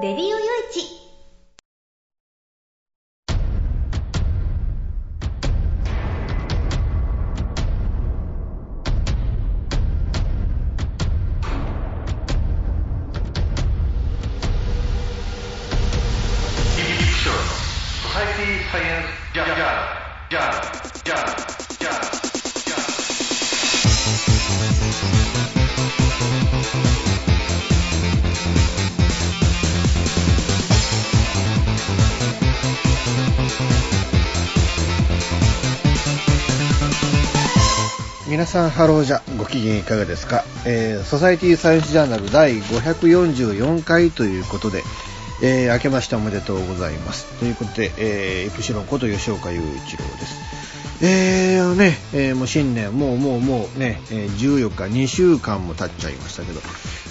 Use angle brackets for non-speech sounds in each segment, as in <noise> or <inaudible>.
レディオよいちさんハローじゃ。ご機嫌いかがですか、えーソサイティサイエンスジャーナル第544回ということで、えー明けましておめでとうございます。ということで、えーイプシロンこと吉岡雄一郎です。えーね、えーもう新年もうもうもうね、えー14日2週間も経っちゃいましたけど。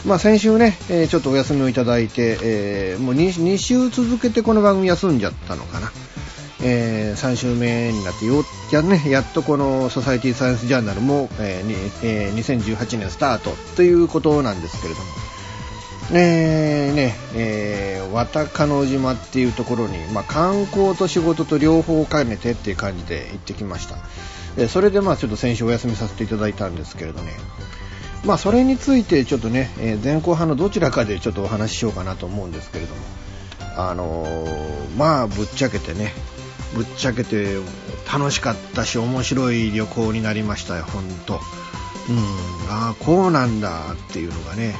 まあ先週ね、えーちょっとお休みをいただいて、えーもう 2, 2週続けてこの番組休んじゃったのかな。え3週目になってよや,、ね、やっとこのソサイティサイエンスジャーナルも、えーにえー2018年スタートということなんですけれども、えーねえー、綿鹿野島っていうところに、まあ、観光と仕事と両方兼ねてっていう感じで行ってきました、えそれでまあちょっと先週お休みさせていただいたんですけれどね。まあそれについてちょっとね、え前後派のどちらかでちょっとお話ししようかなと思うんですけれども。あのーまあぶっちゃけてねぶっちゃけて楽しかったし面白い旅行になりましたよ本当。うんああこうなんだっていうのがね。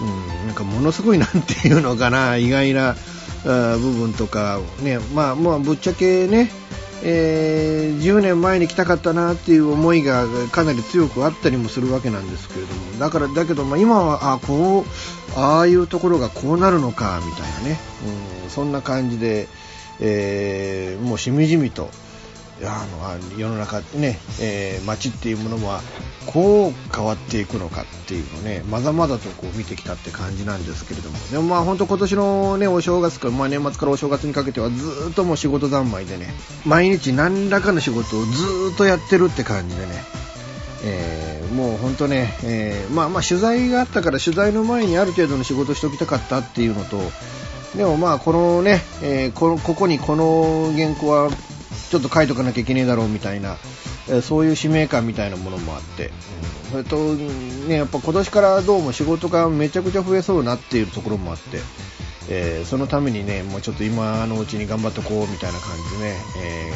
うんなんかものすごいなんていうのかな意外な部分とかね。まあまあぶっちゃけねえー10年前に来たかったなっていう思いがかなり強くあったりもするわけなんですけれども。だからだけどまあ今はあこうああいうところがこうなるのかみたいなね、うん、そんな感じで、えーもうしみじみとあの世の中ね、えー街っていうものはこう変わっていくのかっていうのをねまざまざとこう見てきたって感じなんですけれども。でもまあ本当今年のねお正月か、まあ、年末からお正月にかけてはずっともう仕事三昧でね毎日何らかの仕事をずっとやってるって感じでねえーもう本当ね、えーまあまあ取材があったから取材の前にある程度の仕事しておきたかったっていうのとでもまあこのね、えーこここにこの原稿はちょっと書いとかなきゃいけねえだろうみたいな、えそういう使命感みたいなものもあって、うんそれとねやっぱ今年からどうも仕事がめちゃくちゃ増えそうなっていうところもあって、えーそのためにねもうちょっと今のうちに頑張っておこうみたいな感じでね、え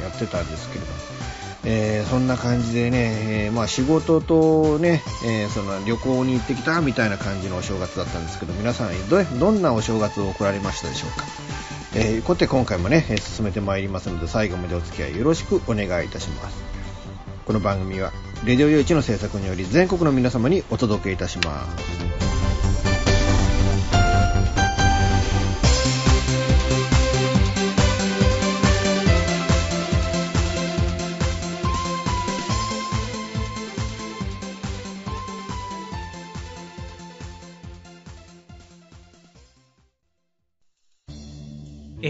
ーやってたんですけれども。えーそんな感じでね、えーまあ、仕事とね、えーその旅行に行ってきたみたいな感じのお正月だったんですけど皆さんどどんなお正月を送られましたでしょうか、えー、こうやって今回もね進めてまいりますので最後までお付き合いよろしくお願いいたします。この番組はレディオ用一の制作により全国の皆様にお届けいたします「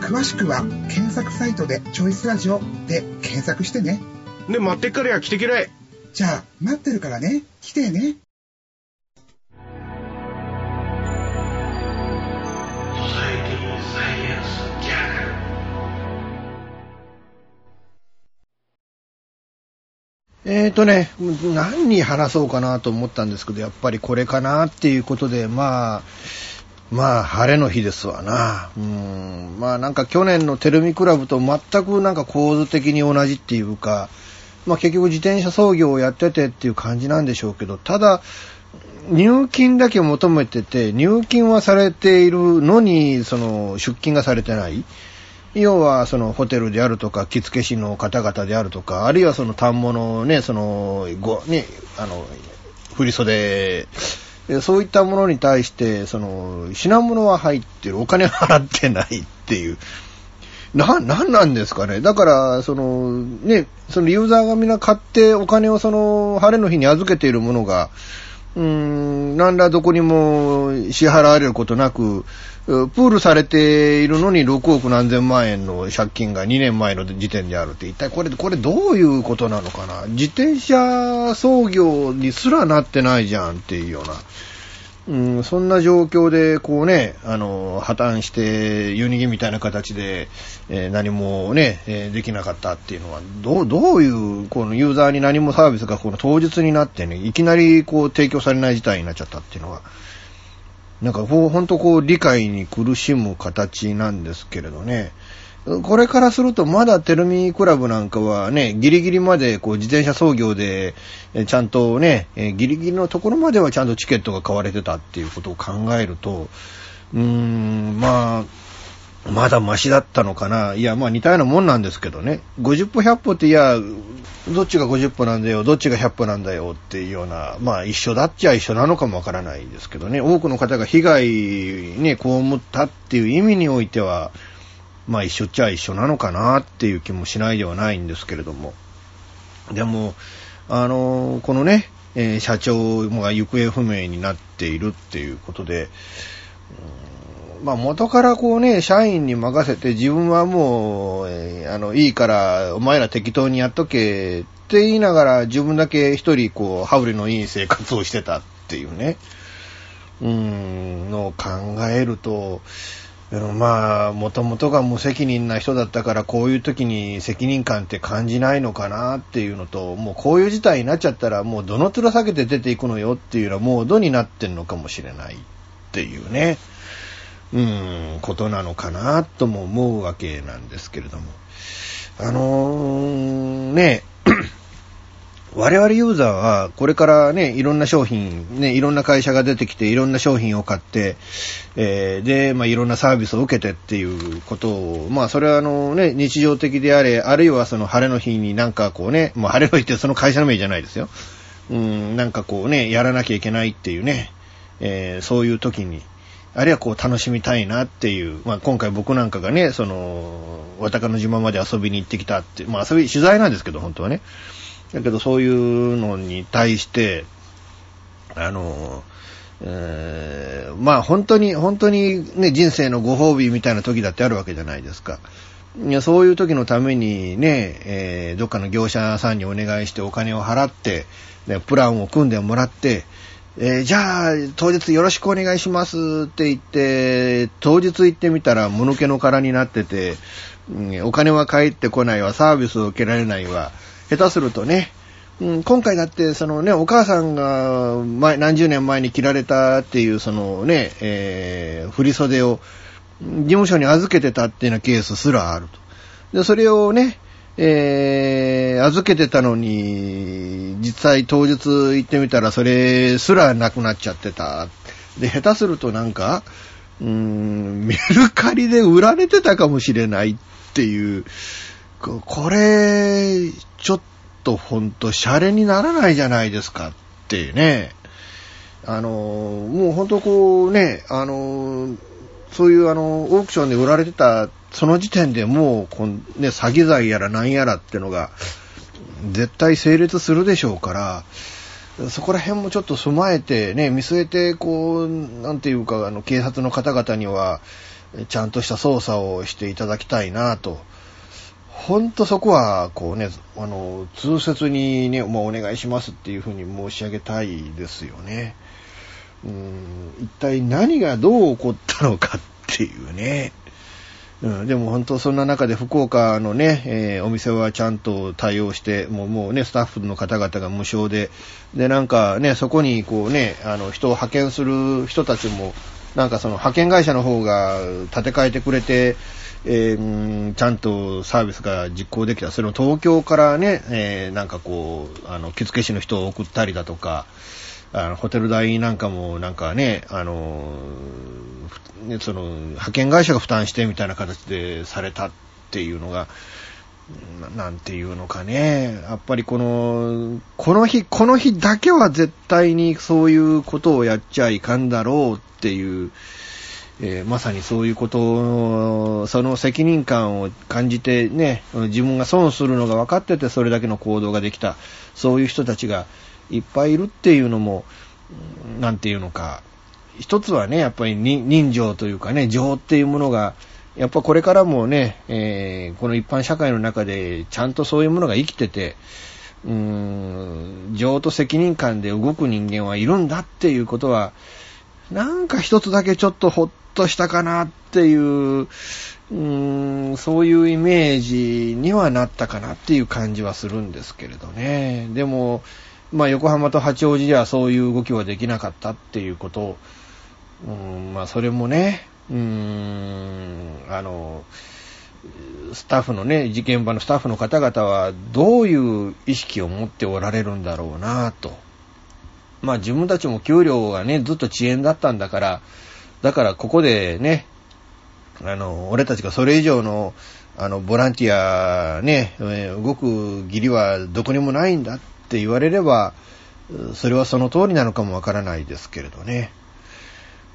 詳しくは検索サイトでチョイスラジオで検索してね。ね、待ってっからや来てきれ。じゃあ、待ってるからね。来てね。えーとね、何に話そうかなと思ったんですけど、やっぱりこれかなっていうことで、まあ、まあ、晴れの日ですわな。うん。まあ、なんか去年のテルミクラブと全くなんか構図的に同じっていうか、まあ結局自転車操業をやっててっていう感じなんでしょうけど、ただ、入金だけ求めてて、入金はされているのに、その、出金がされてない。要は、その、ホテルであるとか、着付け師の方々であるとか、あるいはその、反物ね、その、ご、ね、あの、振袖、そういったものに対して、その、品物は入ってる、お金払ってないっていう。な、なんなんですかね。だから、その、ね、そのユーザーがみんな買ってお金をその、晴れの日に預けているものが、うん、なんらどこにも支払われることなく、プールされているのに6億何千万円の借金が2年前の時点であるって、一体これ、これどういうことなのかな自転車操業にすらなってないじゃんっていうような。うん、そんな状況で、こうね、あの、破綻して、湯逃げみたいな形で、えー、何もね、えー、できなかったっていうのは、どう、どういう、このユーザーに何もサービスがこの当日になってね、いきなりこう提供されない事態になっちゃったっていうのは、なんかこう、ほんとこう、理解に苦しむ形なんですけれどね、これからすると、まだテルミクラブなんかはね、ギリギリまでこう自転車操業で、ちゃんとね、ギリギリのところまではちゃんとチケットが買われてたっていうことを考えると、うーん、まあ、まだマシだったのかな。いや、まあ似たようなもんなんですけどね。50歩100歩って、いや、どっちが50歩なんだよ、どっちが100歩なんだよっていうような、まあ一緒だっちゃ一緒なのかもわからないですけどね。多くの方が被害ね、被ったっていう意味においては、まあ一緒っちゃ一緒なのかなっていう気もしないではないんですけれども。でも、あの、このね、えー、社長が行方不明になっているっていうことで、まあ元からこうね、社員に任せて自分はもう、えー、あの、いいからお前ら適当にやっとけって言いながら自分だけ一人こう、羽振りのいい生活をしてたっていうね、うん、のを考えると、まあ、もともとが無責任な人だったから、こういう時に責任感って感じないのかなっていうのと、もうこういう事態になっちゃったら、もうどの面下げて出ていくのよっていうのは、モードになってんのかもしれないっていうね、うん、ことなのかなとも思うわけなんですけれども。あのー、ね、我々ユーザーは、これからね、いろんな商品、ね、いろんな会社が出てきて、いろんな商品を買って、えー、で、まあ、いろんなサービスを受けてっていうことを、まあ、それはあのね、日常的であれ、あるいはその晴れの日になんかこうね、まあ、晴れの日ってその会社の名じゃないですよ。うん、なんかこうね、やらなきゃいけないっていうね、えー、そういう時に、あるいはこう楽しみたいなっていう、まあ、今回僕なんかがね、その、渡鹿の島まで遊びに行ってきたって、まあ、遊び、取材なんですけど、本当はね。だけどそういうのに対して、あの、えー、まあ本当に、本当にね、人生のご褒美みたいな時だってあるわけじゃないですか。いやそういう時のためにね、えー、どっかの業者さんにお願いしてお金を払って、ね、プランを組んでもらって、えー、じゃあ、当日よろしくお願いしますって言って、当日行ってみたら、もぬけの殻になってて、うん、お金は返ってこないわ、サービスを受けられないわ、下手するとね、うん、今回だって、そのね、お母さんが前、何十年前に着られたっていう、そのね、えー、振袖を、事務所に預けてたっていうようなケースすらあると。で、それをね、えー、預けてたのに、実際当日行ってみたらそれすらなくなっちゃってた。で、下手するとなんか、うーん、メルカリで売られてたかもしれないっていう、これ、ちょっとほんと、シャレにならないじゃないですかっていうね。あの、もうほんとこうね、あの、そういうあの、オークションで売られてた、その時点でもう、こんね、詐欺罪やら何やらってのが、絶対成立するでしょうから、そこら辺もちょっと備えてね、見据えて、こう、なんていうか、あの、警察の方々には、ちゃんとした操作をしていただきたいなと。ほんとそこは、こうね、あの、通説にね、もうお願いしますっていうふうに申し上げたいですよね。うん、一体何がどう起こったのかっていうね。うん、でも本当そんな中で福岡のね、えー、お店はちゃんと対応して、もうもうね、スタッフの方々が無償で、で、なんかね、そこにこうね、あの、人を派遣する人たちも、なんかその派遣会社の方が建て替えてくれて、えー、ちゃんとサービスが実行できた。それを東京からね、えー、なんかこう、あの、着付け師の人を送ったりだとか、あの、ホテル代なんかもなんかね、あの、ね、その、派遣会社が負担してみたいな形でされたっていうのが、なんていうのかね。やっぱりこの、この日、この日だけは絶対にそういうことをやっちゃいかんだろうっていう、えー、まさにそういうことを、その責任感を感じてね、自分が損するのが分かっててそれだけの行動ができた、そういう人たちがいっぱいいるっていうのも、なんていうのか、一つはね、やっぱり人情というかね、情っていうものが、やっぱこれからもね、えー、この一般社会の中でちゃんとそういうものが生きてて、うーん、情と責任感で動く人間はいるんだっていうことは、なんか一つだけちょっとほっとしたかなっていう、うーん、そういうイメージにはなったかなっていう感じはするんですけれどね。でも、まあ横浜と八王子ではそういう動きはできなかったっていうことを、うん、まあそれもね、うーん、あの、スタッフのね、事件場のスタッフの方々はどういう意識を持っておられるんだろうなと。まあ自分たちも給料がね、ずっと遅延だったんだから、だからここでね、あの、俺たちがそれ以上の、あの、ボランティアね、動く義理はどこにもないんだって言われれば、それはその通りなのかもわからないですけれどね。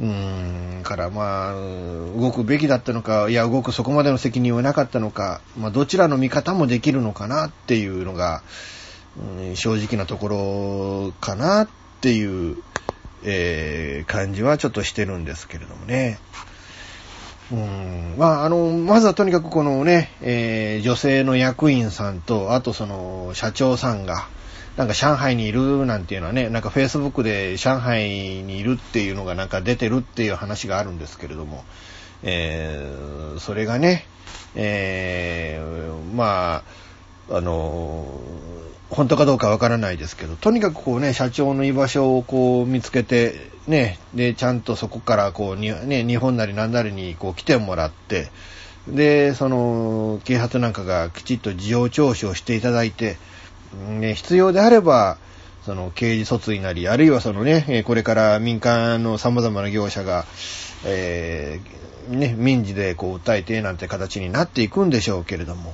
うーん、からまあ、動くべきだったのか、いや、動くそこまでの責任はなかったのか、まあ、どちらの見方もできるのかなっていうのが、うん、正直なところかなっていう、えー、感じはちょっとしてるんですけれどもね。うん、まあ、あの、まずはとにかくこのね、えー、女性の役員さんと、あとその、社長さんが、なんか上海にいるなんていうのはね、なんか Facebook で上海にいるっていうのがなんか出てるっていう話があるんですけれども、えー、それがね、えー、まあ、あの、本当かどうかわからないですけど、とにかくこうね、社長の居場所をこう見つけて、ね、で、ちゃんとそこからこうに、ね、日本なり何なりにこう来てもらって、で、その、啓発なんかがきちっと事情聴取をしていただいて、ね、必要であれば、その刑事訴追なり、あるいはそのね、これから民間の様々な業者が、えー、ね、民事でこう訴えてなんて形になっていくんでしょうけれども、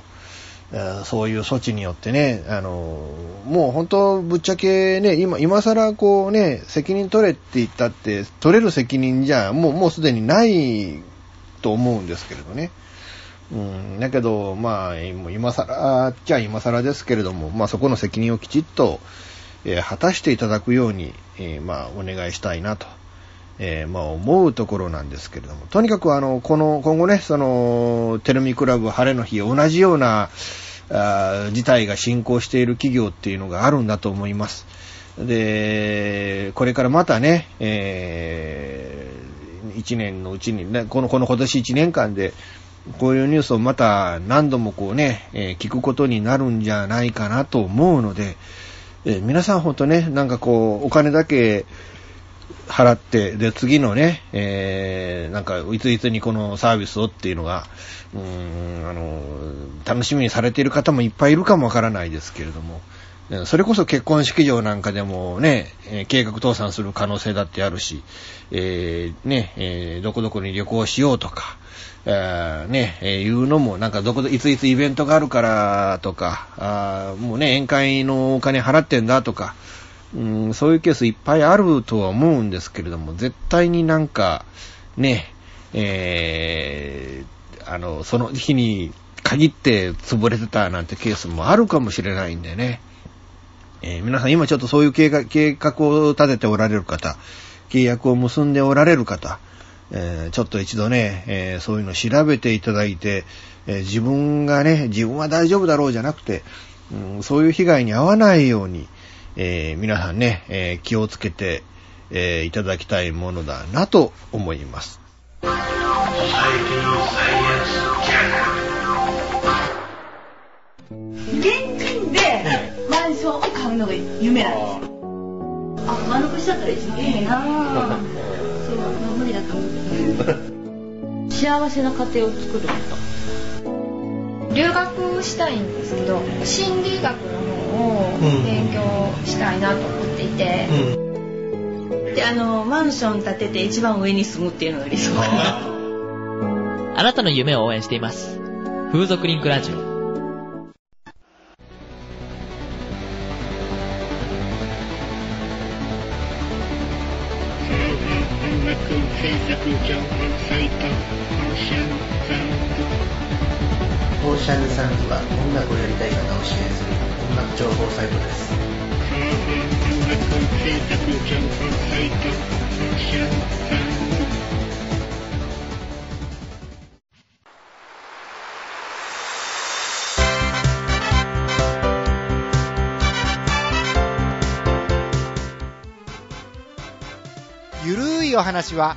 そういう措置によってね、あの、もう本当ぶっちゃけね、今、今更こうね、責任取れって言ったって、取れる責任じゃ、もう、もうすでにないと思うんですけれどね。うん、だけど、まあ、今更っちゃ今更ですけれども、まあそこの責任をきちっと、えー、果たしていただくように、えー、まあお願いしたいなと、えー、まあ思うところなんですけれども、とにかくあの、この、今後ね、その、テルミクラブ晴れの日、同じような、あ事態が進行している企業っていうのがあるんだと思います。で、これからまたね、えー、1年のうちに、ね、この、この今年1年間で、こういうニュースをまた何度もこうね、えー、聞くことになるんじゃないかなと思うので、えー、皆さんほんとね、なんかこう、お金だけ払って、で、次のね、えー、なんか、いついつにこのサービスをっていうのが、うーん、あの、楽しみにされている方もいっぱいいるかもわからないですけれども、それこそ結婚式場なんかでもね、計画倒産する可能性だってあるし、えー、ね、えー、どこどこに旅行しようとか、えー、ね、えー、うのも、なんかどこで、いついつイベントがあるからとか、あもうね、宴会のお金払ってんだとか、うん、そういうケースいっぱいあるとは思うんですけれども、絶対になんか、ね、えー、あの、その日に限って潰れてたなんてケースもあるかもしれないんでね。えー、皆さん今ちょっとそういう計画計画を立てておられる方、契約を結んでおられる方、えーちょっと一度ね、えーそういうのを調べていただいて、えー自分がね、自分は大丈夫だろうじゃなくて、うんそういう被害に遭わないように、えー皆さんね、えー気をつけて、えーいただきたいものだなと思います。現金でマンションを買うのが夢なんです。あ、満足しちゃったら一番いいな無理だと思うけど。幸せな家庭を作ること。留学したいんですけど心理学の方を勉強したいなと思っていて、で、あの、マンション建てて一番上に住むっていうのが理想かな。<laughs> あなたの夢を応援しています。風俗リンクラジオ。オーシャンサンドは音楽をやりたい方を支援する音楽情報サイトです。ゆるいお話は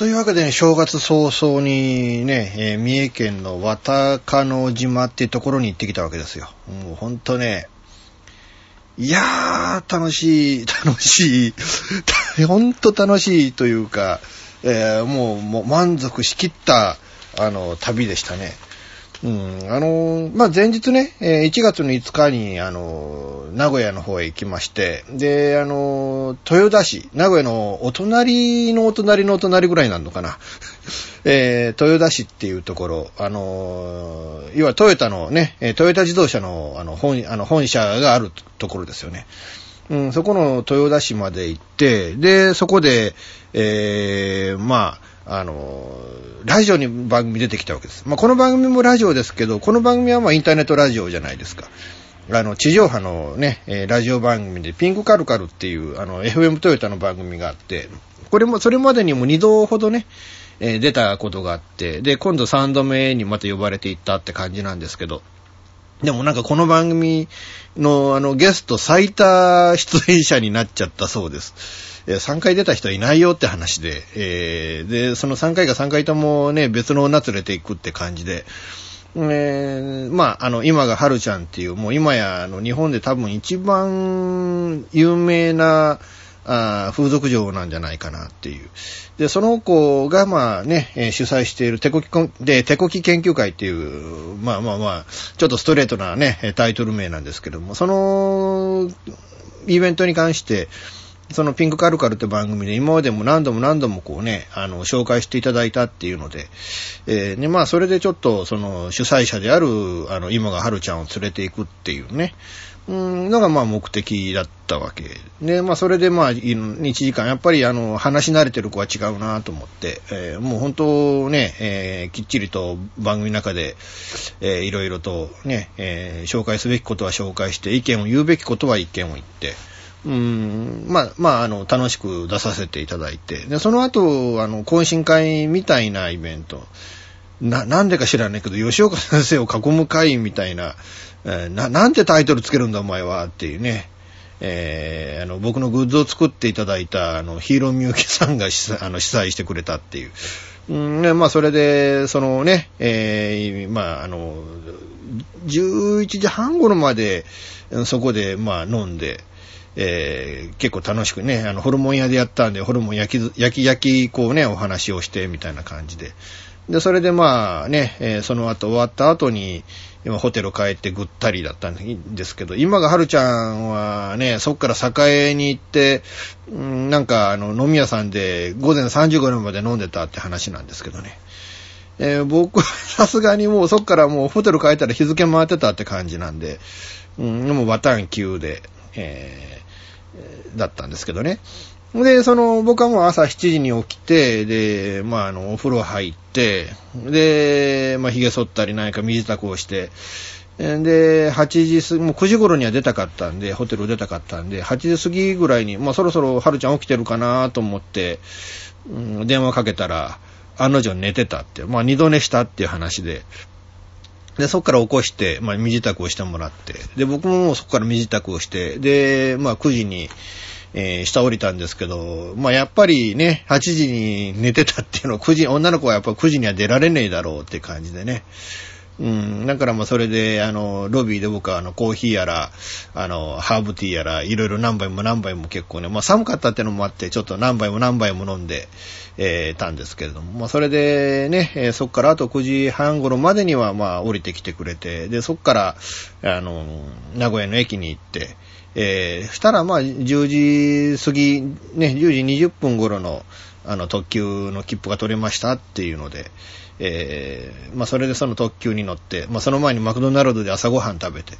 というわけでね、正月早々にね、えー三重県の渡鹿野島っていうところに行ってきたわけですよ。もうほんとね、いやー、楽しい、<laughs> 楽しい、ほんと楽しいというか、えーもうもう満足しきった、あの、旅でしたね。うん、あの、まあ、前日ね、え1月の5日に、あの、名古屋の方へ行きまして、で、あの、豊田市、名古屋のお隣のお隣のお隣ぐらいなのかな。<laughs> えー豊田市っていうところ、あの、要はトヨタのね、トヨタ自動車のあの本あの本社があるところですよね。うん、そこの豊田市まで行って、で、そこで、えー、まあ、あの、ラジオに番組出てきたわけです。まあ、この番組もラジオですけど、この番組はまインターネットラジオじゃないですか。あの、地上波のね、えラジオ番組で、ピンクカルカルっていう、あの、FM トヨタの番組があって、これも、それまでにも2度ほどね、え出たことがあって、で、今度3度目にまた呼ばれていったって感じなんですけど、でもなんかこの番組のあのゲスト最多出演者になっちゃったそうです。3回出た人はいないよって話で、えーで、その3回が3回ともね、別の女連れていくって感じで、えーまあ、あの、今が春ちゃんっていう、もう今や、あの、日本で多分一番有名な、あ風俗嬢なんじゃないかなっていう。で、その子が、まあね、えー主催している手こき、で、手こき研究会っていう、まあまあまあ、ちょっとストレートなね、タイトル名なんですけども、その、イベントに関して、そのピンクカルカルって番組で今までも何度も何度もこうね、あの、紹介していただいたっていうので、えーね、まあそれでちょっとその主催者である、あの、今が春ちゃんを連れていくっていうね、うん、のがまあ目的だったわけ。で、まあそれでまあ1時間、やっぱりあの、話し慣れてる子は違うなと思って、えーもう本当ね、えーきっちりと番組の中で、えーいろいろとね、えー紹介すべきことは紹介して、意見を言うべきことは意見を言って、うん、まあ、まあ、あの、楽しく出させていただいて、で、その後、あの、懇親会みたいなイベント、な、なんでか知らないけど、吉岡先生を囲む会みたいな、えーな、なんてタイトルつけるんだお前はっていうね、えーあの、僕のグッズを作っていただいた、あの、ヒーローミューキさんが主催あの主催してくれたっていう。うん、ねまあ、それで、そのね、えーまあ、あの、11時半頃まで、そこで、まあ、飲んで、えー結構楽しくね、あの、ホルモン屋でやったんで、ホルモン焼き、焼き焼き、こうね、お話をして、みたいな感じで。で、それでまあね、えーその後終わった後に、今ホテル帰ってぐったりだったんですけど、今がはるちゃんはね、そっから栄に行って、んなんかあの飲み屋さんで午前3時頃まで飲んでたって話なんですけどね。えー、僕は <laughs> さすがにもうそっからもうホテル帰ったら日付回ってたって感じなんで、うん、もうバタン級で、えー、だったんですけどね。で、その、僕はもう朝7時に起きて、で、まあ、あの、お風呂入って、で、まあ、髭剃ったり何か身支度をして、で、8時過ぎ、もう9時頃には出たかったんで、ホテル出たかったんで、8時過ぎぐらいに、まあ、そろそろはるちゃん起きてるかなと思って、うん、電話かけたら、案の定寝てたって、まあ、二度寝したっていう話で、で、そこから起こして、まあ、身支度をしてもらって、で、僕もそこから身支度をして、で、まあ、9時に、えー、下降りたんですけど、まあ、やっぱりね、8時に寝てたっていうのは、9時、女の子はやっぱ9時には出られねえだろうって感じでね。うん、だからまあそれで、あの、ロビーで僕はあの、コーヒーやら、あの、ハーブティーやら、いろいろ何杯も何杯も結構ね、まあ寒かったってのもあって、ちょっと何杯も何杯も飲んで、えー、たんですけれども、まあそれでね、えー、そっからあと9時半頃までにはまあ降りてきてくれて、で、そっから、あの、名古屋の駅に行って、えー、したらまあ10時過ぎ、ね、10時20分頃の、あの、特急の切符が取れましたっていうので、えー、まあそれでその特急に乗って、まあその前にマクドナルドで朝ごはん食べて、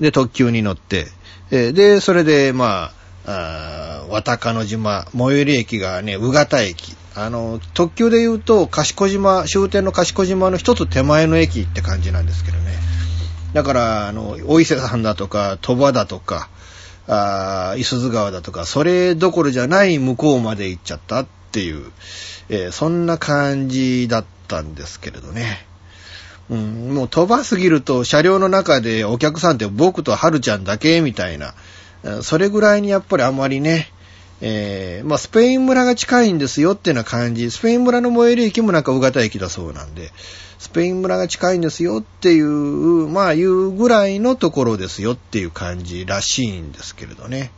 で、特急に乗って、えー、で、それでまあ、あ渡鹿の島、最寄り駅がね、宇方駅。あの、特急で言うと、賢島、終点の賢島の一つ手前の駅って感じなんですけどね。だから、あの、大伊勢さんだとか、鳥羽だとか、あ伊豆川だとか、それどころじゃない向こうまで行っちゃったっていう、えー、そんな感じだったんですけれどね。うん、もう飛ばすぎると車両の中でお客さんって僕と春ちゃんだけみたいな、それぐらいにやっぱりあんまりね、えー、まあ、スペイン村が近いんですよっていうような感じ。スペイン村の最寄り駅もなんか宇方駅だそうなんで、スペイン村が近いんですよっていう、まあ、いうぐらいのところですよっていう感じらしいんですけれどね。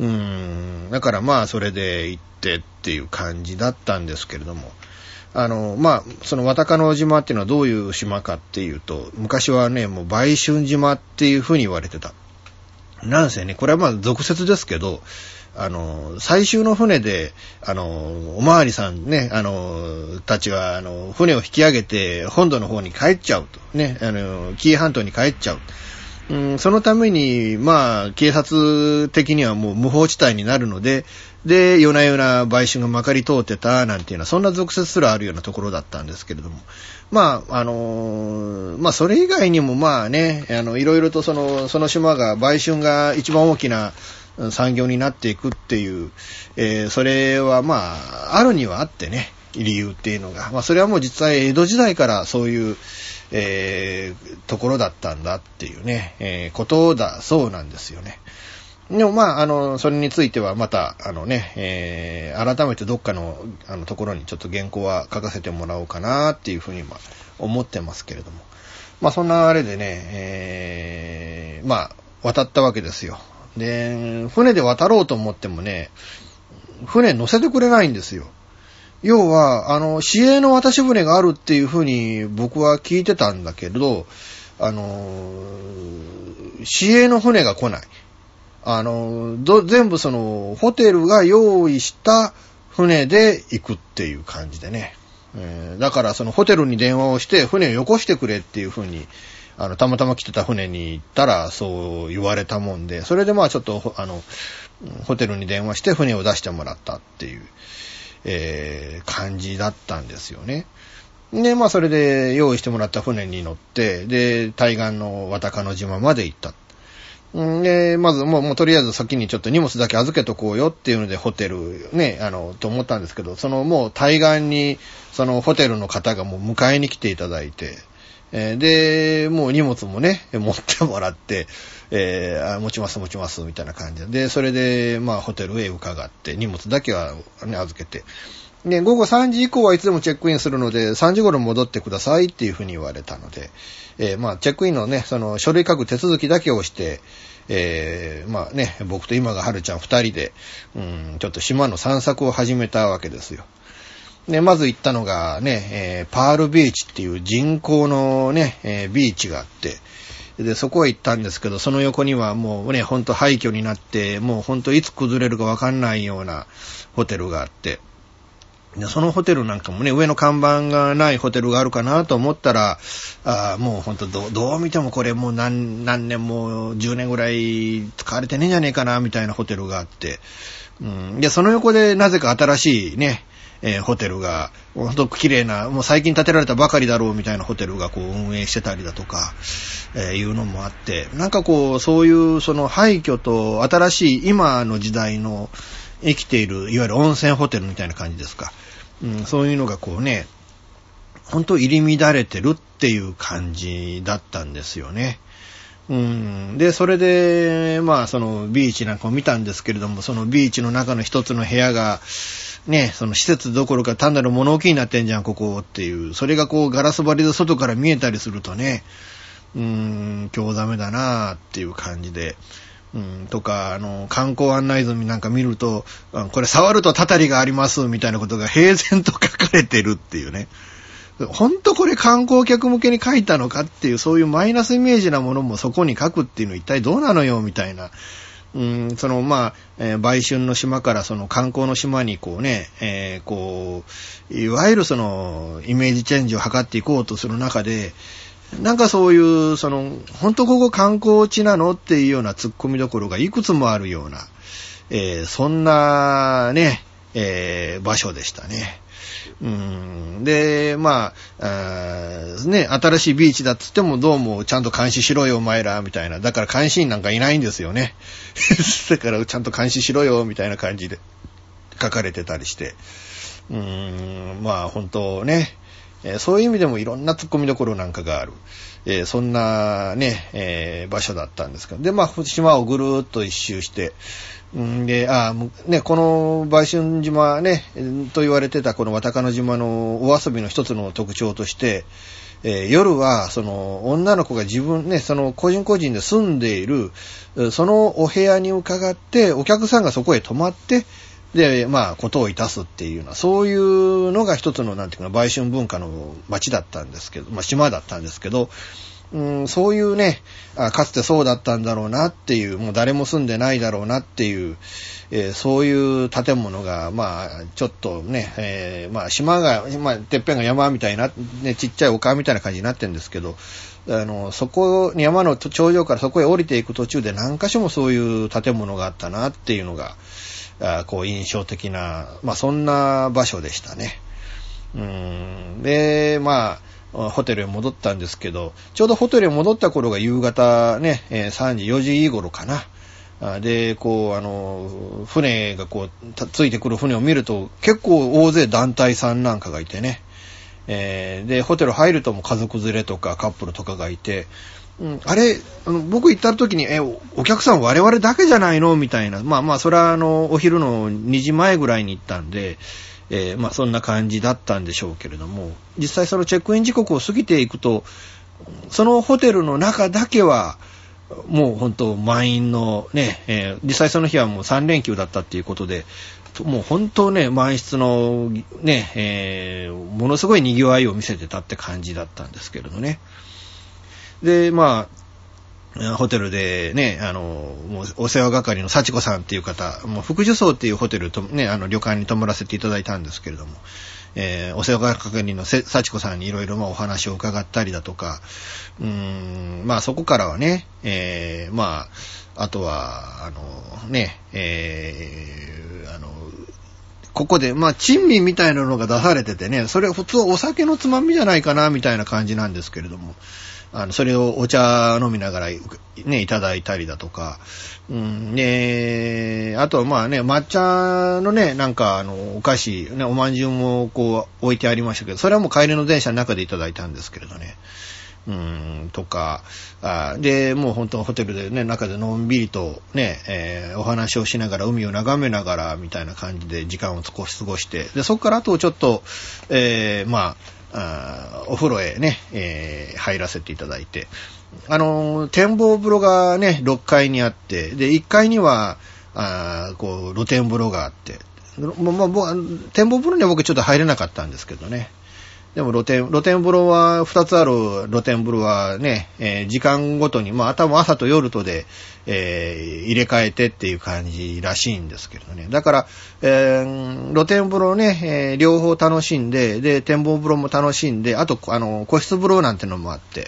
うん、だからまあ、それで行ってっていう感じだったんですけれども。あの、まあ、その渡鹿の島っていうのはどういう島かっていうと、昔はね、もう売春島っていう風に言われてた。なんせね、これはまあ俗説ですけど、あの、最終の船で、あの、おまわりさんね、あの、たちは、あの、船を引き上げて、本土の方に帰っちゃうと。ね、あの、紀伊半島に帰っちゃう。うん、そのために、まあ、警察的にはもう無法地帯になるので、で、夜な夜な売春がまかり通ってた、なんていうのは、そんな俗説すらあるようなところだったんですけれども。まあ、あのまあ、それ以外にも、まあね、あの、いろいろとその、その島が、売春が一番大きな産業になっていくっていう、えー、それはまあ、あるにはあってね、理由っていうのが。まあ、それはもう実際江戸時代からそういう、えー、ところだったんだっていうね、えー、ことだそうなんですよね。でもまあ、あの、それについてはまた、あのね、えー、改めてどっかの、あの、ところにちょっと原稿は書かせてもらおうかなっていうふうに、まあ、思ってますけれども。まあ、そんなあれでね、えー、まあ、渡ったわけですよ。で、船で渡ろうと思ってもね、船乗せてくれないんですよ。要は、あの、市営の渡し船があるっていうふうに僕は聞いてたんだけど、あの、市営の船が来ない。あの、全部その、ホテルが用意した船で行くっていう感じでね。え、だからそのホテルに電話をして船をよこしてくれっていうふうに、あの、たまたま来てた船に行ったらそう言われたもんで、それでまあちょっと、あの、ホテルに電話して船を出してもらったっていう、えー、感じだったんですよね。で、まあそれで用意してもらった船に乗って、で、対岸の渡鹿の島まで行った。で、まずもう、もうとりあえず先にちょっと荷物だけ預けとこうよっていうのでホテルね、あの、と思ったんですけど、そのもう対岸に、そのホテルの方がもう迎えに来ていただいて、えー、で、もう荷物もね、<laughs> 持ってもらって、えー、持ちます持ちますみたいな感じで、それで、まあホテルへ伺って、荷物だけは、ね、預けて、で、午後3時以降はいつでもチェックインするので、3時頃戻ってくださいっていうふうに言われたので、えー、まあ、チェックインのね、その書類書く手続きだけをして、えー、まあね、僕と今が春ちゃん二人で、うん、ちょっと島の散策を始めたわけですよ。で、まず行ったのがね、えー、パールビーチっていう人工のね、えー、ビーチがあって、で、そこへ行ったんですけど、その横にはもうね、ほんと廃墟になって、もうほんといつ崩れるかわかんないようなホテルがあって、でそのホテルなんかもね、上の看板がないホテルがあるかなと思ったら、あもうほんとどどう見てもこれもう何何年も10年ぐらい使われてねえんじゃねえかなみたいなホテルがあって、うん、で、その横でなぜか新しいね、えー、ホテルが、ほんと綺麗な、もう最近建てられたばかりだろうみたいなホテルがこう運営してたりだとか、えー、いうのもあって、なんかこう、そういうその廃墟と新しい今の時代の生きている、いわゆる温泉ホテルみたいな感じですか。うん、そういうのがこうね、ほんと入り乱れてるっていう感じだったんですよね。うん。で、それで、まあ、そのビーチなんかを見たんですけれども、そのビーチの中の一つの部屋が、ね、その施設どころか単なる物置になってんじゃん、ここっていう。それがこうガラス張りで外から見えたりするとね、うーん、今日ダメだなーっていう感じで。うん、とか、あの、観光案内図なんか見ると、これ触るとたたりがありますみたいなことが平然と書かれてるっていうね。ほんとこれ観光客向けに書いたのかっていう、そういうマイナスイメージなものもそこに書くっていうの一体どうなのよみたいな。うん、その、まあ、えー、売春の島からその観光の島にこうね、えー、こう、いわゆるその、イメージチェンジを図っていこうとする中で、なんかそういう、その、本当ここ観光地なのっていうような突っ込みどころがいくつもあるような、えー、そんなね、え、場所でしたね。で、まああ、ね、新しいビーチだっつってもどうもちゃんと監視しろよ、お前ら、みたいな。だから監視員なんかいないんですよね。<laughs> だからちゃんと監視しろよ、みたいな感じで書かれてたりして。うーん、まあ本当ね、えー、そういう意味でもいろんな突っ込みどころなんかがある。えー、そんなね、えー、場所だったんですけど。で、まあ、島をぐるーっと一周して、で、あね、この売春島ね、と言われてたこの渡鹿島のお遊びの一つの特徴として、えー、夜は、その、女の子が自分ね、その、個人個人で住んでいる、そのお部屋に伺って、お客さんがそこへ泊まって、で、まあ、ことをいたすっていうような、そういうのが一つの、なんていうかな、売春文化の街だったんですけど、まあ、島だったんですけど、うん、そういうねあ、かつてそうだったんだろうなっていう、もう誰も住んでないだろうなっていう、えー、そういう建物が、まあ、ちょっとね、えー、まあ、島が、まあ、てっぺんが山みたいな、ね、ちっちゃい丘みたいな感じになってるんですけど、あの、そこ山の頂上からそこへ降りていく途中で何箇所もそういう建物があったなっていうのが、あこう印象的な、まあそんな場所でしたね。うん。で、まあ、ホテルへ戻ったんですけど、ちょうどホテルへ戻った頃が夕方ね、3時、4時頃かな。で、こう、あの、船がこう、ついてくる船を見ると、結構大勢団体さんなんかがいてね。えー、で、ホテル入るとも家族連れとかカップルとかがいて、うん、あれ、あの僕行った時に、え、お客さん我々だけじゃないの？みたいな。まあまあ、それはあの、お昼の2時前ぐらいに行ったんで、えー、まあそんな感じだったんでしょうけれども、実際そのチェックイン時刻を過ぎていくと、そのホテルの中だけは、もう本当満員のね、えー、実際その日はもう3連休だったっていうことで、もう本当ね、満室のね、えー、ものすごい賑わいを見せてたって感じだったんですけれどね。で、まあ、ホテルでね、あの、もうお世話係の幸子さんっていう方、もう福寿荘っていうホテルとね、あの旅館に泊まらせていただいたんですけれども、えー、お世話係の幸子さんにいろいろお話を伺ったりだとか、うーん、まあそこからはね、えー、まあ、あとは、あの、ね、えー、あの、ここで、まあ、珍味みたいなのが出されててね、それ普通お酒のつまみじゃないかな、みたいな感じなんですけれども、あの、それをお茶飲みながらね、いただいたりだとか、うん、ね、あとはまあね、抹茶のね、なんかあの、お菓子、ね、おまんじゅうもこう置いてありましたけど、それはもう帰りの電車の中でいただいたんですけれどね。うん、とか、あで、もう本当ホテルでね、中でのんびりとね、えー、お話をしながら、海を眺めながら、みたいな感じで時間を過ごして、で、そこからあとちょっと、えー、まあ、あお風呂へね、えー、入らせていただいて、あのー、展望風呂がね、6階にあって、で、1階には、あこう、露天風呂があって、もう、もう、展望風呂には僕ちょっと入れなかったんですけどね。でも露天、露天風呂は、二つある露天風呂はね、えー、時間ごとに、まあ、多分朝と夜とで、えー、入れ替えてっていう感じらしいんですけどね。だから、えー、露天風呂ね、え、両方楽しんで、で、展望風呂も楽しんで、あと、あの、個室風呂なんてのもあって、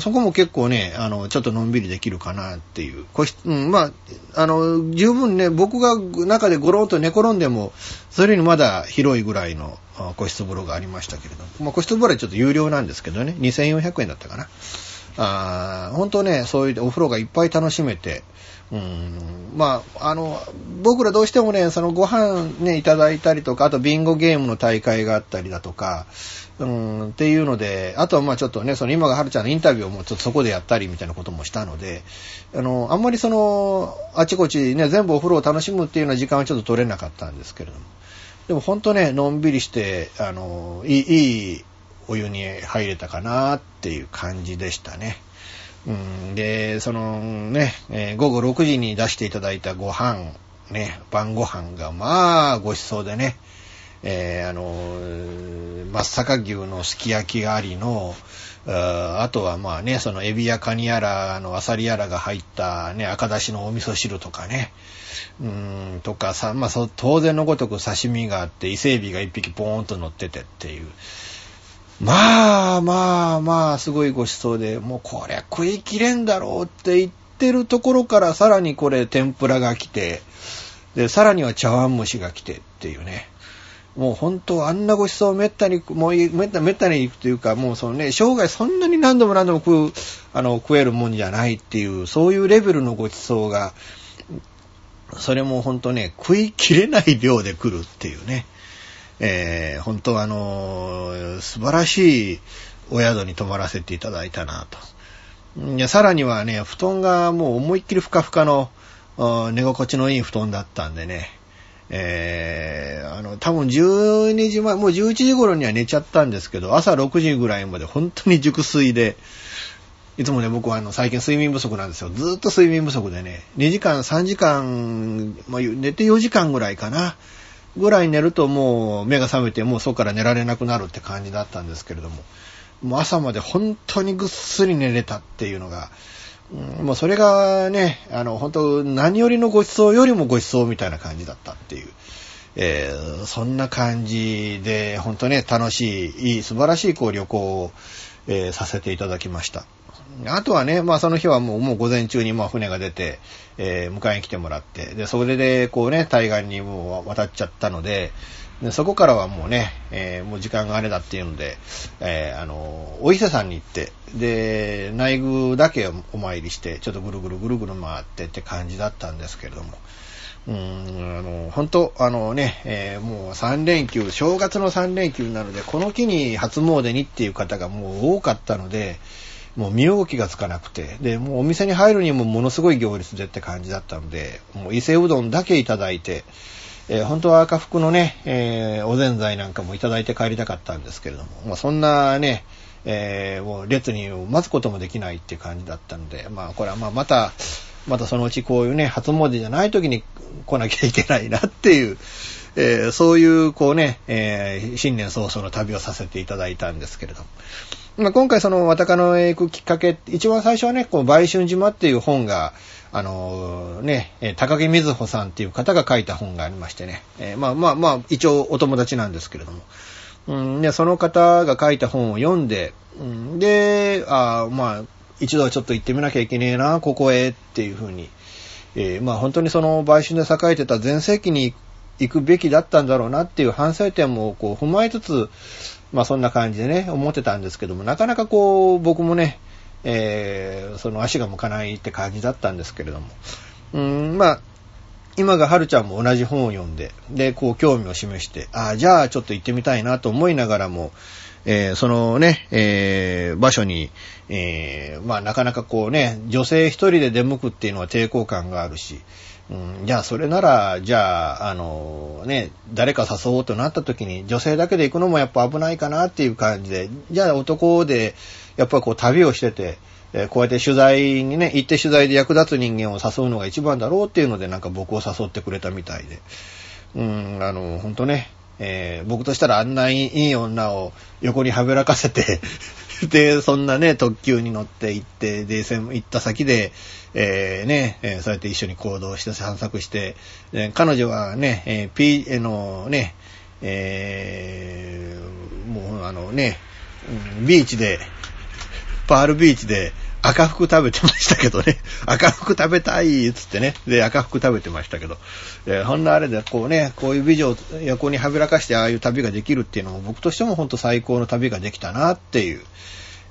そこも結構ね、あの、ちょっとのんびりできるかなっていう。個室、うん、まあ、あの、十分ね、僕が中でゴロンと寝転んでも、それにまだ広いぐらいの個室風呂がありましたけれども、まあ、個室風呂はちょっと有料なんですけどね、2400円だったかな。あ本当ね、そういうお風呂がいっぱい楽しめて、うん、まあ、あの、僕らどうしてもね、そのご飯ね、いただいたりとか、あとビンゴゲームの大会があったりだとか、うん、っていうので、あとはまあちょっとね、その今がはるちゃんのインタビューをもちょっとそこでやったりみたいなこともしたので、あの、あんまりその、あちこちね、全部お風呂を楽しむっていうような時間はちょっと取れなかったんですけれども。でも本当ね、のんびりして、あの、いい、いいお湯に入れたかなっていう感じでしたね。うん、で、そのね、えー、午後6時に出していただいたご飯、ね、晩ご飯がまあごちそうでね、えー、あの、松阪牛のすき焼きありの、あとはまあね、そのエビやカニやら、あの、アサリやらが入ったね、赤だしのお味噌汁とかね、うん、とかさ、まあ当然のごとく刺身があって、伊勢エビが一匹ポーンと乗っててっていう。まあまあまあ、すごいごちそうで、もうこれ食いきれんだろうって言ってるところからさらにこれ天ぷらが来て、で、さらには茶碗蒸しが来てっていうね。もう本当、あんなごちそうめったに、もうめっためったに行くというか、もうそのね、生涯そんなに何度も何度も食う、あの、食えるもんじゃないっていう、そういうレベルのごちそうが、それも本当ね、食いきれない量で来るっていうね。えー、本当あの、素晴らしいお宿に泊まらせていただいたなと。いや、さらにはね、布団がもう思いっきりふかふかの、寝心地のいい布団だったんでね、えー、あの、多分12時前、もう11時頃には寝ちゃったんですけど、朝6時ぐらいまで本当に熟睡で、いつもね、僕はあの、最近睡眠不足なんですよ。ずっと睡眠不足でね、2時間、3時間、まあ、寝て4時間ぐらいかな、ぐらい寝るともう目が覚めて、もうそこから寝られなくなるって感じだったんですけれども、もう朝まで本当にぐっすり寝れたっていうのが、うん、もうそれがね、あの、本当何よりのご馳走よりもご馳走みたいな感じだったっていう。えー、そんな感じで、本当ね、楽しい、いい、素晴らしいこう旅行を、えー、させていただきました。あとはね、まあその日はもうもう午前中にまあ船が出て、えー、迎えに来てもらって、で、それでこうね、対岸にもう渡っちゃったので、でそこからはもうね、えー、もう時間があれだっていうので、えー、あの、お伊勢さんに行って、で、内宮だけお参りして、ちょっとぐるぐるぐるぐる回ってって感じだったんですけれども、うん、あの、本当あのね、えー、もう3連休、正月の3連休なので、この木に初詣にっていう方がもう多かったので、もう身動きがつかなくて、で、もうお店に入るにもものすごい行列でって感じだったので、もう伊勢うどんだけいただいて、えー、本当は赤福のね、えー、おぜんざいなんかもいただいて帰りたかったんですけれども、まあ、そんなね、えー、もう列に待つこともできないっていう感じだったので、まあこれはまあまた、またそのうちこういうね、初詣じゃない時に来なきゃいけないなっていう、えー、そういうこうね、えー、新年早々の旅をさせていただいたんですけれども、まあ、今回その、わたかのへ行くきっかけ、一番最初はね、こう、売春島っていう本が、あのー、ね、高木瑞穂さんっていう方が書いた本がありましてね、えー、まあまあまあ、一応お友達なんですけれども、うん、で、その方が書いた本を読んで、うん、で、あまあ、一度はちょっと行ってみなきゃいけねえな、ここへっていうふうに、えー、まあ本当にその売春で栄えてた前世紀に行くべきだったんだろうなっていう反省点もこう踏まえつつ、まあそんな感じでね、思ってたんですけども、なかなかこう、僕もね、えー、その足が向かないって感じだったんですけれども、うん、まあ、今がはるちゃんも同じ本を読んで、で、こう興味を示して、ああ、じゃあちょっと行ってみたいなと思いながらも、えー、そのね、えー、場所に、えー、まあなかなかこうね、女性一人で出向くっていうのは抵抗感があるし、じゃあそれなら、じゃあ、あのね、誰か誘おうとなった時に女性だけで行くのもやっぱ危ないかなっていう感じで、じゃあ男で、やっぱりこう旅をしてて、えー、こうやって取材にね、行って取材で役立つ人間を誘うのが一番だろうっていうのでなんか僕を誘ってくれたみたいで。うん、あの、ほんとね、えー、僕としたらあんないい女を横にはべらかせて <laughs> で、そんなね、特急に乗って行って、で、行った先で、えー、ね、えー、そうやって一緒に行動して散策して、えー、彼女はね、えー、P、えのね、えー、もうあのね、ビーチで、パールビーチで赤服食べてましたけどね。<laughs> 赤服食べたいっつってね。で、赤服食べてましたけど。え、ほんなあれで、こうね、こういう美女を横にはびらかしてああいう旅ができるっていうのも僕としても本当最高の旅ができたなっていう、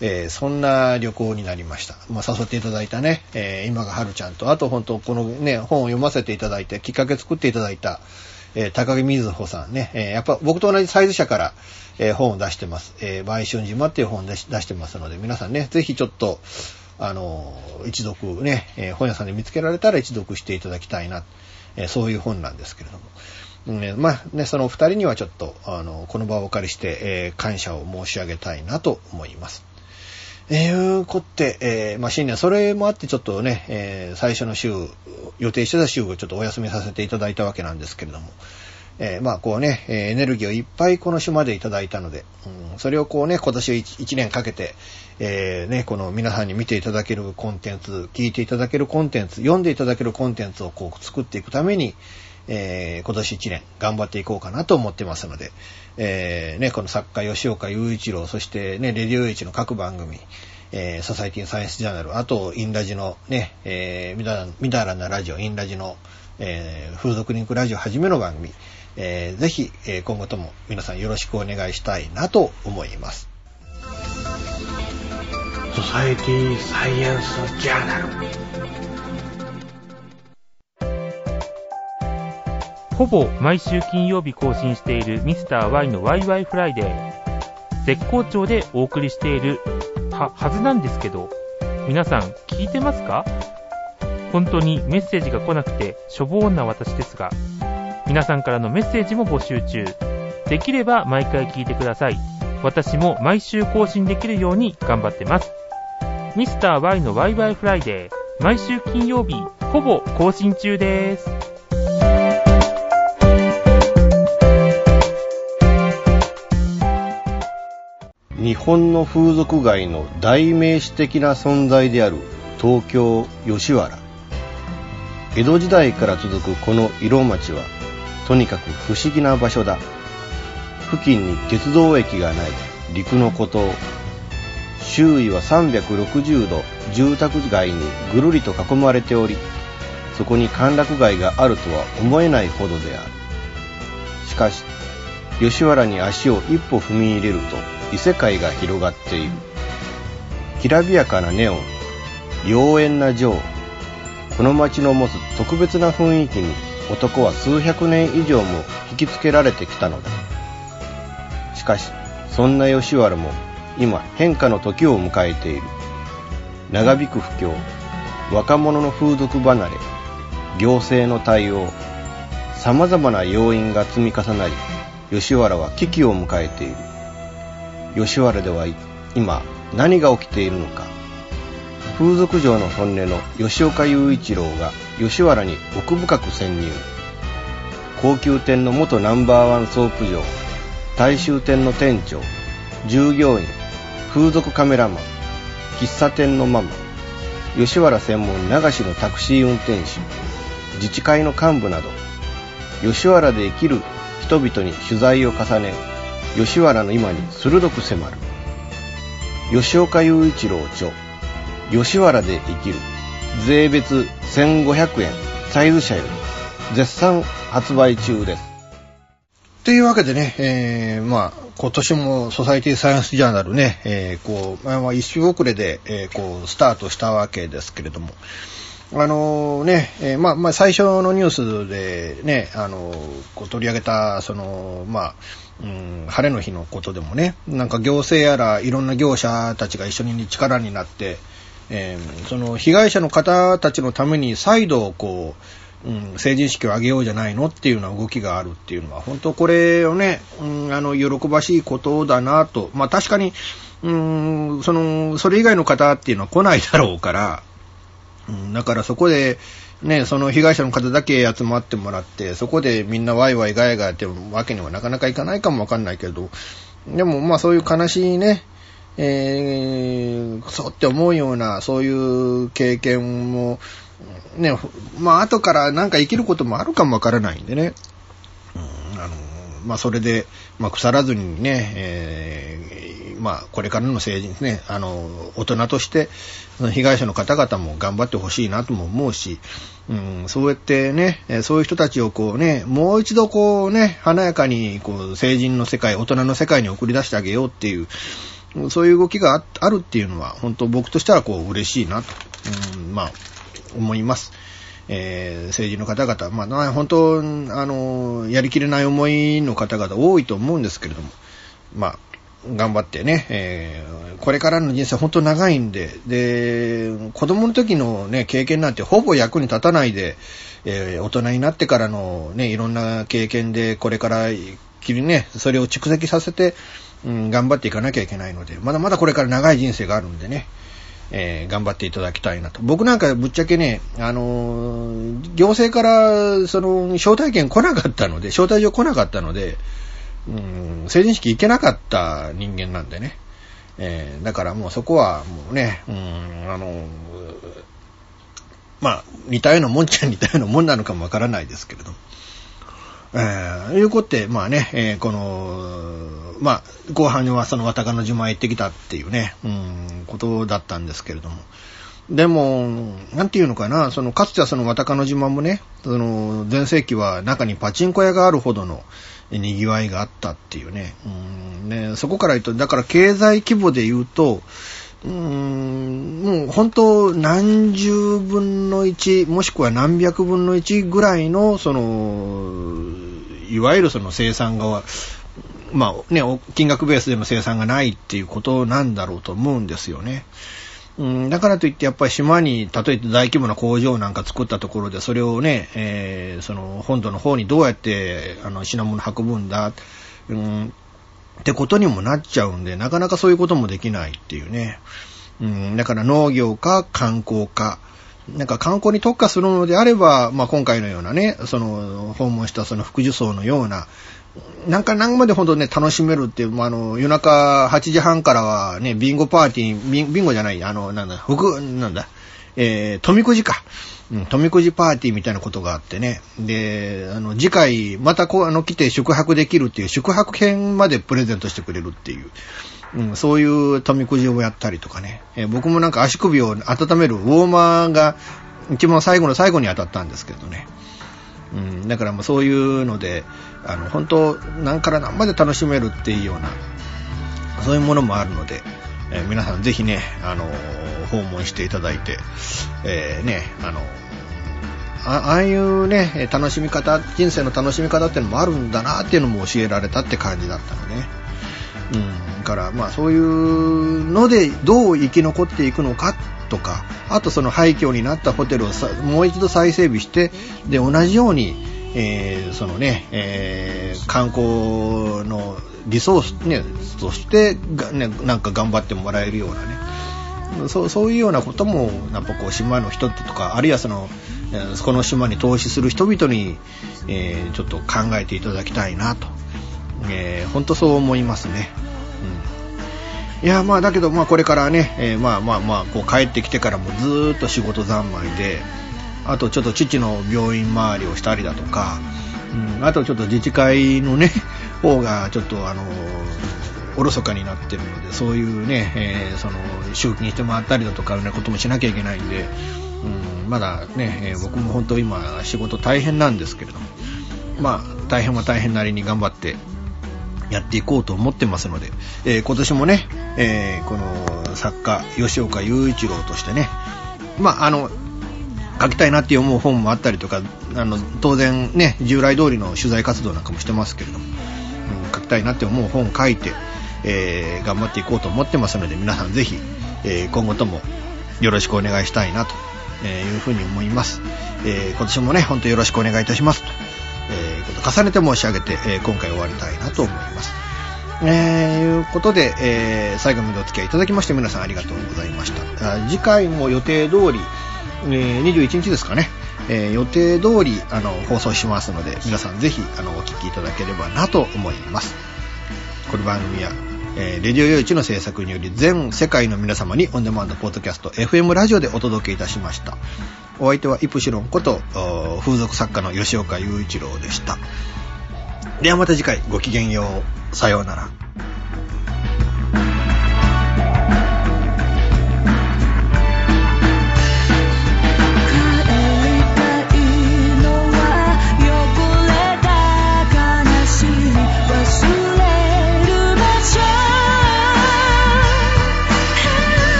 えー、そんな旅行になりました。まあ、誘っていただいたね、えー、今が春ちゃんと、あと本当このね、本を読ませていただいて、きっかけ作っていただいた、えー、高木瑞穂さんね、えー、やっぱ僕と同じサイズ社から、えー、本を出してます。えー、売春島っていう本を出してますので、皆さんね、ぜひちょっと、あの、一読ね、えー、本屋さんで見つけられたら一読していただきたいな、えー、そういう本なんですけれども。うん、まあね、そのお二人にはちょっと、あの、この場をお借りして、えー、感謝を申し上げたいなと思います。えー、こって、えー、まあ、新年、それもあってちょっとね、えー、最初の週、予定してた週をちょっとお休みさせていただいたわけなんですけれども、えー、まあこうね、エネルギーをいっぱいこの週までいただいたので、うん、それをこうね、今年 1, 1年かけて、えー、ね、この皆さんに見ていただけるコンテンツ、聞いていただけるコンテンツ、読んでいただけるコンテンツをこう作っていくために、えー、今年1年頑張っていこうかなと思ってますので、えー、ね、この作家吉岡雄一郎、そしてね、レディオエイチの各番組、えー、ソサエティサイエンスジャーナル、あと、インラジのね、えー、みだみだらなラジオ、インラジの、えー、風俗リンクラジオはじめの番組、えー、ぜひ、えー、今後とも皆さんよろしくお願いしたいなと思います。ソサエティサイエンスジャーナルほぼ毎週金曜日更新しているミスター y のワイワイフライデー絶好調でお送りしているはずなんですけど皆さん聞いてますか？本当にメッセージが来なくてしょぼーんな私ですが皆さんからのメッセージも募集中。できれば毎回聞いてください。私も毎週更新できるように頑張ってます。ミスター Y のワイワイフライデー、毎週金曜日、ほぼ更新中です。日本の風俗街の代名詞的な存在である東京吉原江戸時代から続くこの色町はとにかく不思議な場所だ。付近に鉄道駅がない。陸の孤島。周囲は360度住宅街にぐるりと囲まれておりそこに歓楽街があるとは思えないほどである。しかし吉原に足を一歩踏み入れると異世界が広がっている。きらびやかなネオン。妖艶な情。この街の持つ特別な雰囲気に男は数百年以上も引きつけられてきたのだ。しかしそんな吉原も今変化の時を迎えている。長引く不況若者の風俗離れ行政の対応様々な要因が積み重なり吉原は危機を迎えている。吉原では今何が起きているのか風俗嬢の本音の吉岡雄一郎が吉原に奥深く潜入。高級店の元ナンバーワンソープ嬢大衆店の店長従業員風俗カメラマン喫茶店のママ吉原専門流しのタクシー運転手自治会の幹部など吉原で生きる人々に取材を重ね吉原の今に鋭く迫る。吉岡雄一郎著吉原で生きる。税別1500円。サイズ車より絶賛発売中です。というわけでね、えー、まあ、今年もソサイティサイエンスジャーナルね、えー、こう、まあ、一周遅れで、えー、こう、スタートしたわけですけれども、あの、ね、えー、まあ、まあ、最初のニュースでね、あの、こう取り上げた、その、まあ、うん、晴れの日のことでもね、なんか行政やらいろんな業者たちが一緒に力になって、えー、その被害者の方たちのために再度こう、うん、成人式を挙げようじゃないのっていうような動きがあるっていうのは、本当これをね、うん、あの、喜ばしいことだなと。まあ確かに、うん、その、それ以外の方っていうのは来ないだろうから、うん、だからそこで、ね、その被害者の方だけ集まってもらって、そこでみんなワイワイガヤガヤってわけにはなかなかいかないかもわかんないけど、でもまあそういう悲しいね、えー、そうって思うような、そういう経験も、ね、まあ後からなんか生きることもあるかもわからないんでね。うん、あの、まあそれで、まあ腐らずにね、えー、まあこれからの政治ですね、あの、大人として、被害者の方々も頑張ってほしいなとも思うし、うん、そうやってね、そういう人たちをこうね、もう一度こうね、華やかにこう成人の世界、大人の世界に送り出してあげようっていう、そういう動きがあるっていうのは、本当僕としてはこう嬉しいなと、うん、まあ、思います。えー、政治の方々、まあ、本当、あの、やりきれない思いの方々多いと思うんですけれども、まあ、頑張ってね、えー、これからの人生本当長いんで、で、子供の時のね、経験なんてほぼ役に立たないで、えー、大人になってからのね、いろんな経験で、これからきりね、それを蓄積させて、うん、頑張っていかなきゃいけないので、まだまだこれから長い人生があるんでね、えー、頑張っていただきたいなと。僕なんかぶっちゃけね、あのー、行政から、その、招待券来なかったので、招待状来なかったので、うん、成人式行けなかった人間なんでね。えー、だからもうそこはもうね、うん、あの、まあ、似たようなもんちゃ似たようなもんなのかもわからないですけれども。えー、いうことで、まあね、えー、この、まあ、後半にはその綿鹿の島へ行ってきたっていうね、うん、ことだったんですけれども。でも、なんていうのかな、その、かつてはその綿鹿の島もね、その、前世紀は中にパチンコ屋があるほどの、賑わいがあったっていうね。うんねそこから言うと、だから経済規模で言うと、うーん、もう本当何十分の1、もしくは何百分の1ぐらいの、その、いわゆるその生産側、まあね、金額ベースでの生産がないっていうことなんだろうと思うんですよね。うん、だからといってやっぱり島に、例えば大規模な工場なんか作ったところで、それをね、えー、その本土の方にどうやってあの品物運ぶんだ、うん、ってことにもなっちゃうんで、なかなかそういうこともできないっていうね。うん、だから農業か観光か、なんか観光に特化するのであれば、まあ今回のようなね、その訪問したその副受層のような、なんか何までほどね、楽しめるっていう、まあ、あの、夜中8時半からはね、ビンゴパーティー、ビンビンゴじゃない、あの、なんだ、福、なんだ、えー、富くじか。うん、富くじパーティーみたいなことがあってね。で、あの、次回、またこう、あの、来て宿泊できるっていう、宿泊券までプレゼントしてくれるっていう、うん、そういう富くじをやったりとかね。え、僕もなんか足首を温めるウォーマーが、一番最後の最後に当たったんですけどね。うん、だからもうそういうので、あの、本当、何から何まで楽しめるっていうような、そういうものもあるので、えー、皆さんぜひね、あの訪問していただいて、えー、ね、あのああいうね、楽しみ方、人生の楽しみ方っていうのもあるんだなっていうのも教えられたって感じだったのね。うん、から、まあそういうのでどう生き残っていくのかとか、あとその廃墟になったホテルをさもう一度再整備して、で、同じように、えー、そのね、えー、観光のリソース、ね、としてが、ね、なんか頑張ってもらえるようなね、そうそういうようなことも、やっぱこう、島の人とか、あるいはその、この島に投資する人々に、えー、ちょっと考えていただきたいなと、えー、本当そう思いますね。うん、いや、まあ、だけど、まあ、これからね、えー、まあまあまあ、こう帰ってきてからもずーっと仕事三昧で、あとちょっと父の病院周りをしたりだとか、うん、あとちょっと自治会のね、<laughs> 方がちょっとあの、おろそかになってるので、そういうね、えー、その、集金して回ったりだとか、ね、こともしなきゃいけないんで、うん、まだね、えー、僕も本当今仕事大変なんですけれども、まあ、大変は大変なりに頑張ってやっていこうと思ってますので、えー、今年もね、えー、この作家、吉岡雄一郎としてね、まあ、あの、書きたいなって思う本もあったりとか、あの、当然ね、従来通りの取材活動なんかもしてますけれども、うん、書きたいなって思う本を書いて、えー、頑張っていこうと思ってますので、皆さんぜひ、えー、今後ともよろしくお願いしたいなというふうに思います。えー、今年もね、ほんとよろしくお願いいたしますと、えー、こと重ねて申し上げて、え、今回終わりたいなと思います。えー、いうことで、えー、最後までお付き合いいただきまして皆さんありがとうございました。次回も予定通り、えー、21日ですかね、えー予定通りあの放送しますので皆さんぜひあのお聞きいただければなと思います。この番組は、えーレディオ用地の制作により全世界の皆様にオンデマンドポッドキャスト FM ラジオでお届けいたしました。お相手はイプシロンこと風俗作家の吉岡雄一郎でした。ではまた次回ごきげんよう。さようなら。